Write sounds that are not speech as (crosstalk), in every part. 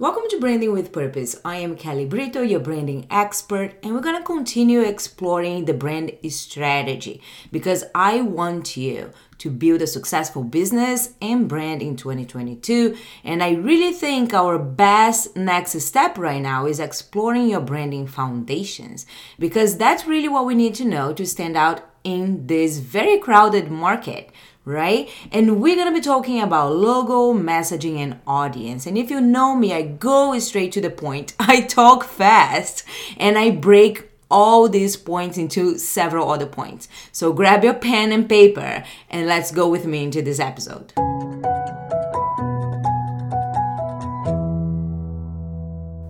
Welcome to Branding with Purpose. I am Kelly Brito, your branding expert, and we're going to continue exploring the brand strategy because I want you to build a successful business and brand in 2022. And I really think our best next step right now is exploring your branding foundations because that's really what we need to know to stand out in this very crowded market right? And we're gonna be talking about logo, messaging, and audience. And if you know me, I go straight to the point. (laughs) I talk fast and I break all these points into several other points. So grab your pen and paper and let's go with me into this episode.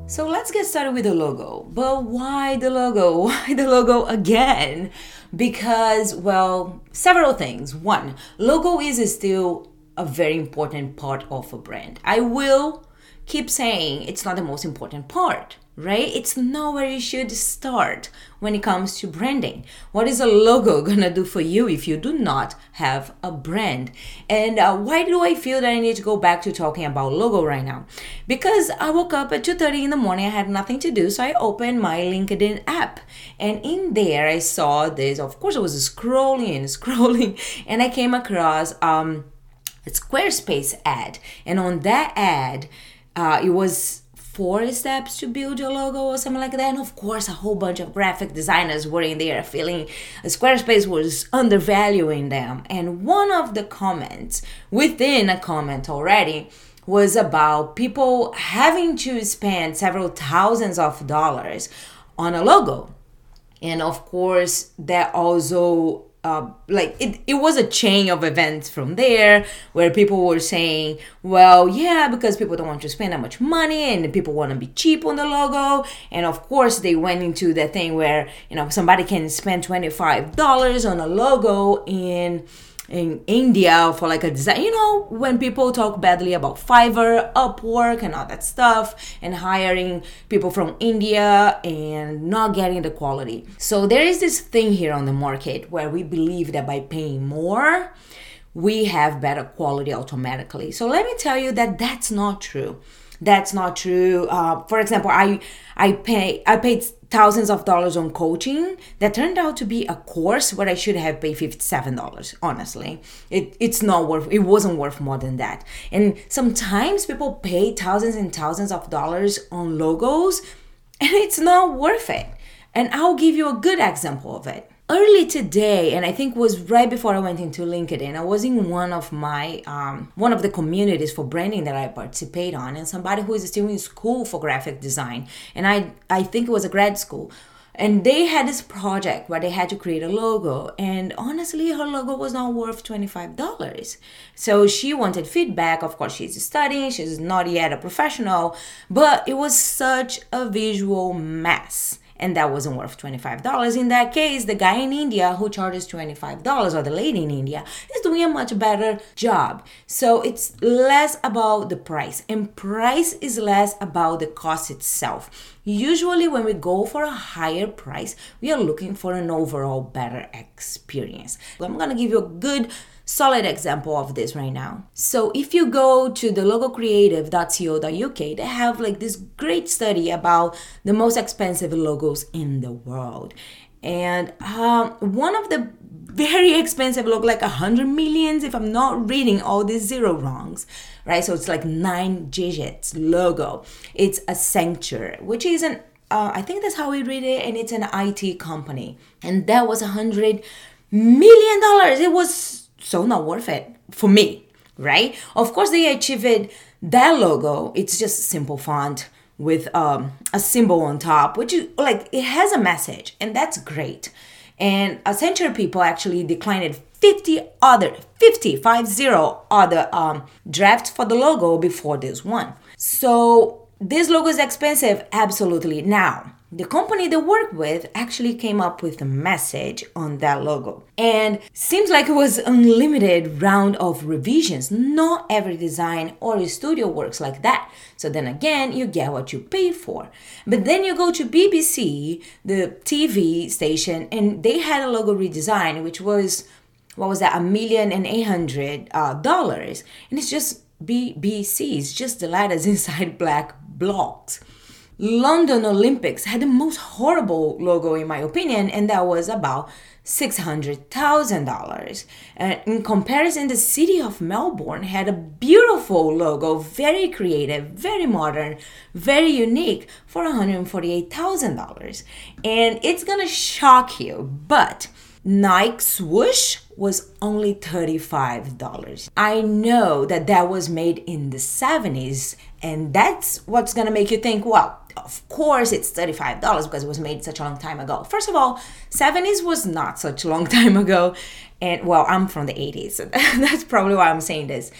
So let's get started with the logo. But why the logo? (laughs) Why the logo again? Because, well, several things. One, logo is still a very important part of a brand. I will keep saying it's not the most important part right? It's not where you should start when it comes to branding. What is a logo (laughs) gonna do for you if you do not have a brand? And uh, why do I feel that I need to go back to talking about logo right now? Because I woke up at 2:30 in the morning, I had nothing to do, so I opened my LinkedIn app, and in there I saw this. Of course, I was scrolling and (laughs) scrolling, and I came across um, a Squarespace ad, and on that ad, uh, it was four steps to build your logo or something like that. And of course, a whole bunch of graphic designers were in there feeling Squarespace was undervaluing them. And one of the comments within a comment already was about people having to spend several thousands of dollars on a logo. And of course, that also uh, like it, it was a chain of events from there where people were saying well yeah because people don't want to spend that much money and people want to be cheap on the logo. And of course they went into that thing where you know somebody can spend $25 on a logo in in India for like a design. You know, when people talk badly about Fiverr, Upwork, and all that stuff, and hiring people from India and not getting the quality. So there is this thing here on the market where we believe that by paying more, we have better quality automatically. So let me tell you that that's not true. That's not true. Uh, for example, I I pay I paid thousands of dollars on coaching. That turned out to be a course where I should have paid $57 honestly. It, it's not worth it wasn't worth more than that. And sometimes people pay thousands and thousands of dollars on logos and it's not worth it. And I'll give you a good example of it early today and i think was right before i went into linkedin i was in one of my um, one of the communities for branding that i participate on and somebody who is still in school for graphic design and i i think it was a grad school. And they had this project where they had to create a logo and honestly her logo was not worth $25 so she wanted feedback. Of course she's studying. She's not yet a professional but it was such a visual mess and that wasn't worth $25. In that case, the guy in India who charges $25 or the lady in India is doing a much better job. So it's less about the price, and price is less about the cost itself. Usually, when we go for a higher price, we are looking for an overall better experience. I'm gonna give you a good solid example of this right now. So if you go to the logocreative.co.uk, they have like this great study about the most expensive logos in the world. And um, one of the very expensive look like a hundred millions if I'm not reading all these zero wrongs, right? So it's like nine digits logo. It's Accenture, which is an uh, I think that's how we read it, and it's an IT company, and that was a hundred million dollars. It was so not worth it for me, right? Of course, they achieved that logo. It's just a simple font with um, a symbol on top, which is like it has a message, and that's great. And Accenture people actually declined 50 other 50 50 other um, drafts for the logo before this one. So this logo is expensive, absolutely. Now the company they work with actually came up with a message on that logo. And seems like it was unlimited round of revisions. Not every design or studio works like that. So then again you get what you pay for. But then you go to bbc the tv station and they had a logo redesign which was what was that a million and eight hundred uh, dollars. And it's just bbc it's just the letters (laughs) inside black blocks. London Olympics had the most horrible logo, in my opinion, and that was about $600,000. And in comparison, the city of Melbourne had a beautiful logo, very creative, very modern, very unique for $148,000. And it's gonna shock you, but Nike swoosh was only $35. I know that that was made in the 70s, and that's what's gonna make you think, well, of course it's $35 because it was made such a long time ago. First of all, 70s was not such a long (laughs) time ago. And well, I'm from the 80s, so (laughs) that's probably why I'm saying this.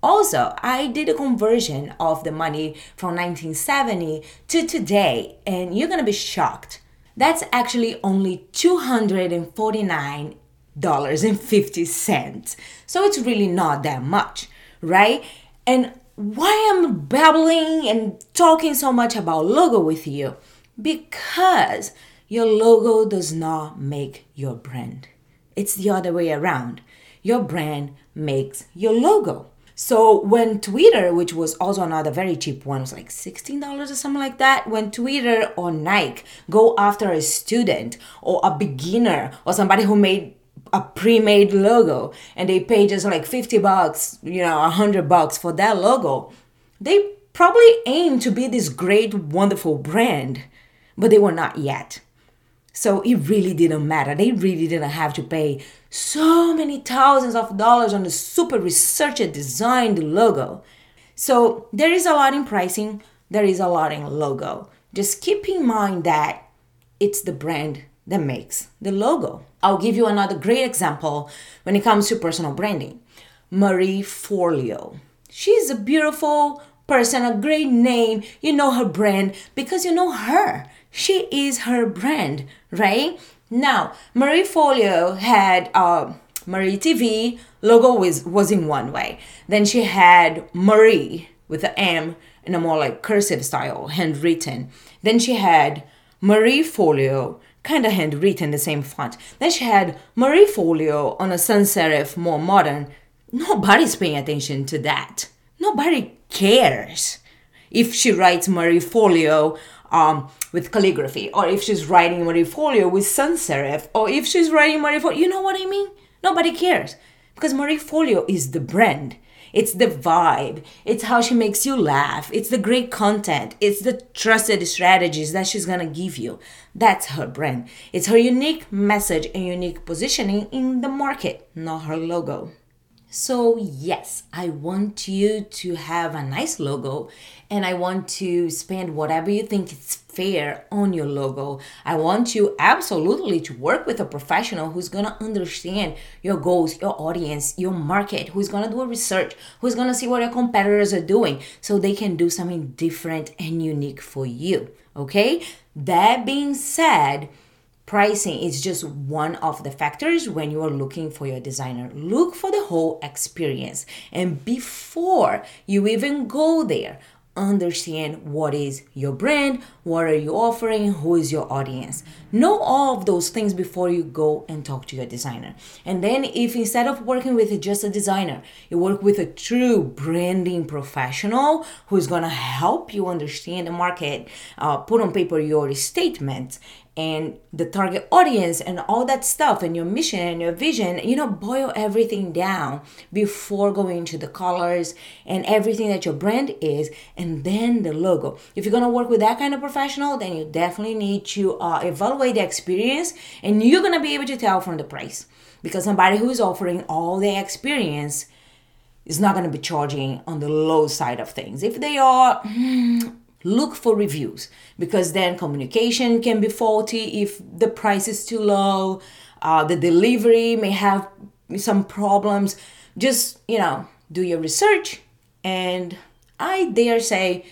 Also, I did a conversion of the money from 1970 to today, and you're gonna be shocked. That's actually only $249.50. So it's really not that much, right? And why I'm babbling and talking so much about logo with you? Because your logo does not make your brand. It's the other way around. Your brand makes your logo. So when Twitter, which was also another very cheap one, was like $16 or something like that, when Twitter or Nike go after a student or a beginner or somebody who made a pre-made logo and they pay just like 50 bucks you know 100 bucks for that logo they probably aim to be this great wonderful brand but they were not yet so it really didn't matter they really didn't have to pay so many thousands of dollars on the super researched designed logo so there is a lot in pricing there is a lot in logo just keep in mind that it's the brand that makes the logo. I'll give you another great example when it comes to personal branding. Marie Forleo. She's a beautiful person, a great name. You know her brand because you know her. She is her brand, right? Now, Marie Forleo had uh, Marie TV logo was was in one way. Then she had Marie with the M in a more like cursive style, handwritten. Then she had Marie Forleo, kind of handwritten, the same font. Then she had Marie Forleo on a sans serif, more modern. Nobody's paying attention to that. Nobody cares if she writes Marie Forleo um, with calligraphy, or if she's writing Marie Forleo with sans serif, or if she's writing Marie Forleo. You know what I mean? Nobody cares because Marie Forleo is the brand. It's the vibe. It's how she makes you laugh. It's the great content. It's the trusted strategies that she's gonna give you. That's her brand. It's her unique message and unique positioning in the market, not her logo. So, yes, I want you to have a nice logo and I want to spend whatever you think is fair on your logo. I want you absolutely to work with a professional who's going to understand your goals, your audience, your market, who's going to do a research, who's going to see what your competitors are doing so they can do something different and unique for you. Okay? That being said, pricing is just one of the factors when you are looking for your designer. Look for the whole experience. And before you even go there, understand what is your brand, what are you offering, who is your audience. Know all of those things before you go and talk to your designer. And then, if instead of working with just a designer, you work with a true branding professional who's gonna help you understand the market, uh, put on paper your statements, and the target audience and all that stuff and your mission and your vision you know boil everything down before going to the colors and everything that your brand is and then the logo. If you're going to work with that kind of professional then you definitely need to uh, evaluate the experience and you're going to be able to tell from the price because somebody who's offering all the experience is not going to be charging on the low side of things. If they are look for reviews because then communication can be faulty if the price is too low uh, the delivery may have some problems. Just you know do your research and i dare say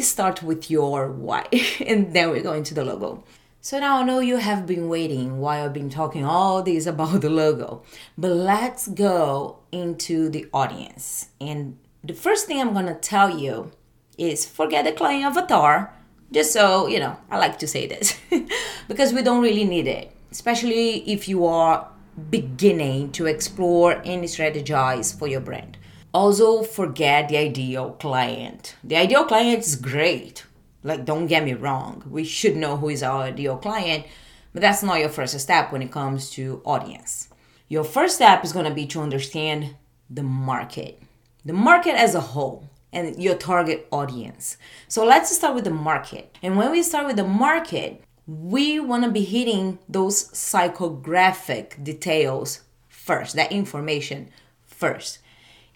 start with your why (laughs) and then we go into the logo. So now i know you have been waiting while i've been talking all this about the logo but let's go into the audience. And the first thing i'm to tell you is forget the client avatar. Just so, you know, I like to say this (laughs) because we don't really need it, especially if you are beginning to explore and strategize for your brand. Also, forget the ideal client. The ideal client is great. Like, don't get me wrong, we should know who is our ideal client, but that's not your first step when it comes to audience. Your first step is going to be to understand the market, the market as a whole, and your target audience. So let's start with the market. And when we start with the market, we want to be hitting those psychographic details first, that information first.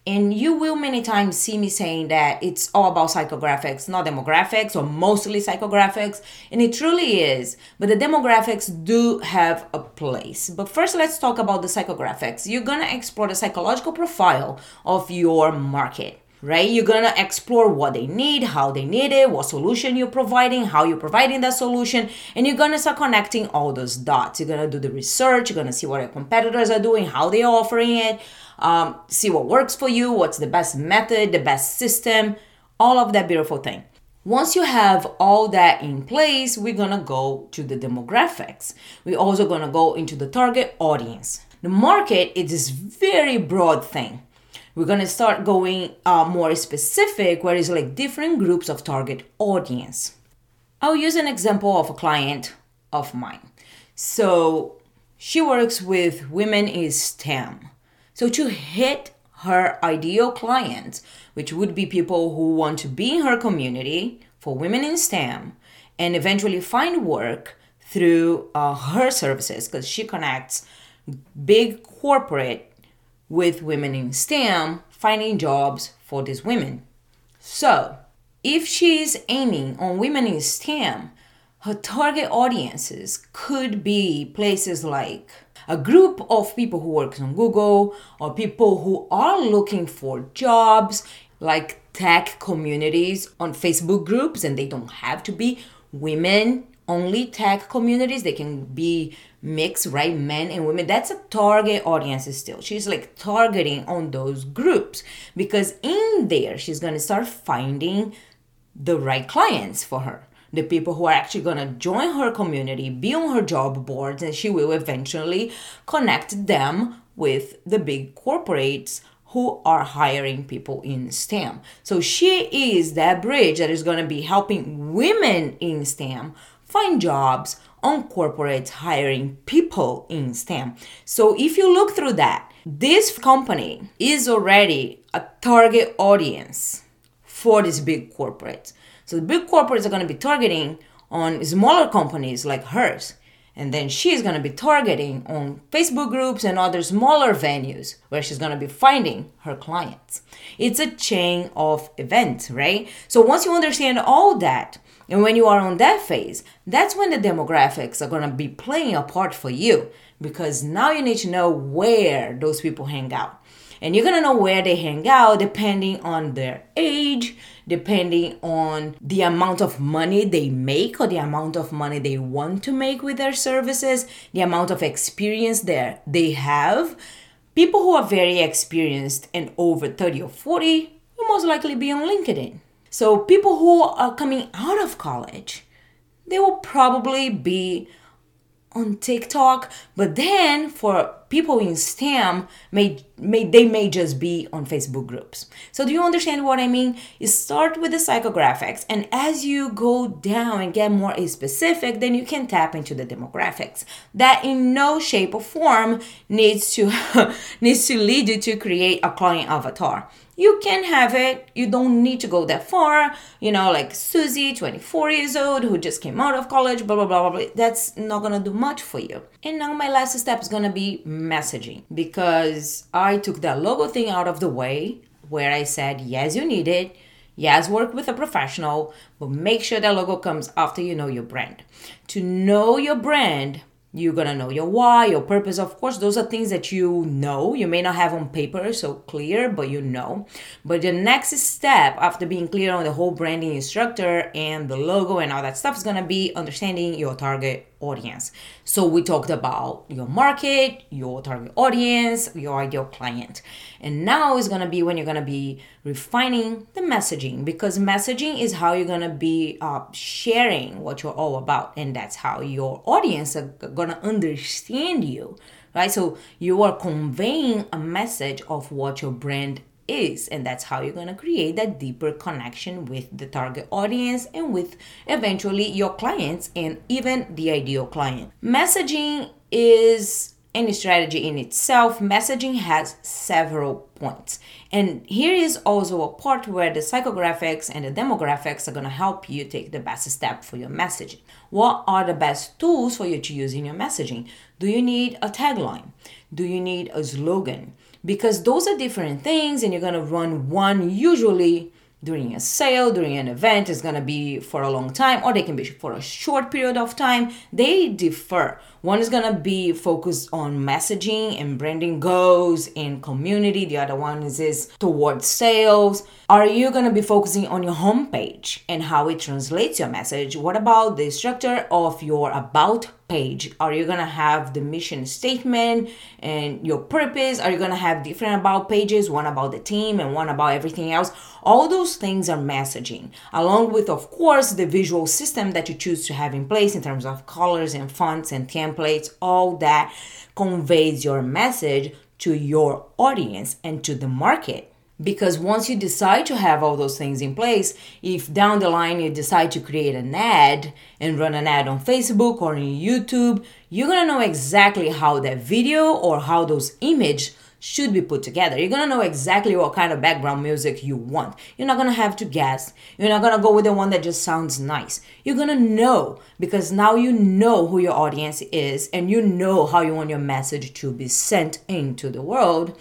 And you will many times see me saying that it's all about psychographics, not demographics, or mostly psychographics. And it truly is. But the demographics do have a place. But first, let's talk about the psychographics. You're to explore the psychological profile of your market right? You're gonna explore what they need, how they need it, what solution you're providing, how you're providing that solution, and you're gonna start connecting all those dots. You're gonna do the research, you're gonna see what your competitors are doing, how they're offering it, um, see what works for you, what's the best method, the best system, all of that beautiful thing. Once you have all that in place, we're gonna go to the demographics. We're also gonna go into the target audience. The market is this very broad thing we're going to start going uh, more specific where it's like different groups of target audience. I'll use an example of a client of mine. So she works with women in stem so to hit her ideal client which would be people who want to be in her community for women in stem and eventually find work through uh, her services because she connects big corporate with women in STEM finding jobs for these women. So, if she's aiming on women in STEM, her target audiences could be places like a group of people who work on Google or people who are looking for jobs like tech communities on Facebook groups and they don't have to be women only tech communities they can be mixed right? Men and women. That's a target audience still. She's like targeting on those groups because in there she's going to start finding the right clients for her. The people who are actually going to join her community be on her job boards and she will eventually connect them with the big corporates who are hiring people in STEM. So she is that bridge that is going to be helping women in STEM find jobs on corporates hiring people in STEM. So if you look through that, this company is already a target audience for these big corporates. So the big corporates are going to be targeting on smaller companies like hers. And then she's going to be targeting on Facebook groups and other smaller venues where she's going to be finding her clients. It's a chain of events, right? So once you understand all that, and when you are on that phase, that's when the demographics are going to be playing a part for you because now you need to know where those people hang out. And you're going to know where they hang out depending on their age, depending on the amount of money they make or the amount of money they want to make with their services, the amount of experience there they have. People who are very experienced and over 30 or 40 will most likely be on LinkedIn. So people who are coming out of college, they will probably be on TikTok, but then for people in STEM, may, may they may just be on Facebook groups. So do you understand what I mean? You start with the psychographics, and as you go down and get more specific, then you can tap into the demographics. That in no shape or form needs to (laughs) needs to lead you to create a client avatar you can have it. You don't need to go that far. You know, like Susie, 24 years old, who just came out of college, blah, blah, blah, blah. That's not gonna do much for you. And now my last step is gonna be messaging because I took that logo thing out of the way where I said, yes, you need it. Yes, work with a professional, but make sure that logo comes after you know your brand. To know your brand, you're gonna know your why, your purpose. Of course, those are things that you know. You may not have on paper so clear, but you know. But the next step after being clear on the whole branding instructor and the logo and all that stuff is gonna be understanding your target audience. So we talked about your market, your target audience, your ideal client. And now is going to be when you're going to be refining the messaging because messaging is how you're going to be uh, sharing what you're all about and that's how your audience are going to understand you. Right? So you are conveying a message of what your brand is. And that's how you're going to create that deeper connection with the target audience and with eventually your clients and even the ideal client. Messaging is any strategy in itself, messaging has several points. And here is also a part where the psychographics and the demographics are going to help you take the best step for your messaging. What are the best tools for you to use in your messaging? Do you need a tagline? Do you need a slogan? Because those are different things, and you're going to run one usually during a sale, during an event, is to be for a long time, or they can be for a short period of time. They differ. One is to be focused on messaging and branding goals in community. The other one is, is towards sales. Are you to be focusing on your homepage and how it translates your message? What about the structure of your about page? Are you to have the mission statement and your purpose? Are you to have different about pages, one about the team and one about everything else? All those things are messaging, along with, of course, the visual system that you choose to have in place in terms of colors and fonts and templates, all that conveys your message to your audience and to the market. Because once you decide to have all those things in place, if down the line you decide to create an ad and run an ad on Facebook or on YouTube, you're gonna know exactly how that video or how those image should be put together. You're gonna know exactly what kind of background music you want. You're not gonna have to guess. You're not gonna go with the one that just sounds nice. You're gonna know because now you know who your audience is and you know how you want your message to be sent into the world.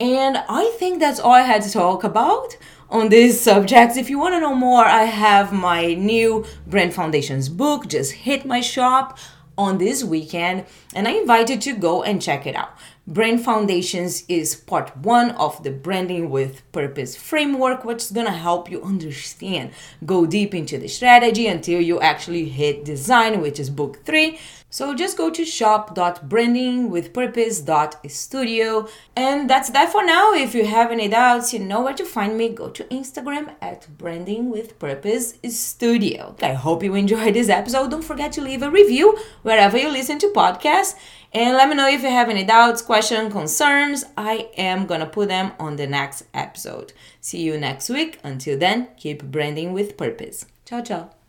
And I think that's all I had to talk about on these subjects. If you want to know more, I have my new Brand Foundations book. Just hit my shop on this weekend and I invite you to go and check it out. Brand Foundations is part one of the Branding with Purpose framework, which is gonna help you understand, go deep into the strategy until you actually hit design, which is book three. So just go to shop.brandingwithpurpose.studio. And that's that for now. If you have any doubts, you know where to find me. Go to Instagram at Branding with Purpose Studio. I hope you enjoyed this episode. Don't forget to leave a review wherever you listen to podcasts. And let me know if you have any doubts, questions, concerns. I am gonna put them on the next episode. See you next week. Until then, keep branding with purpose. Ciao, ciao.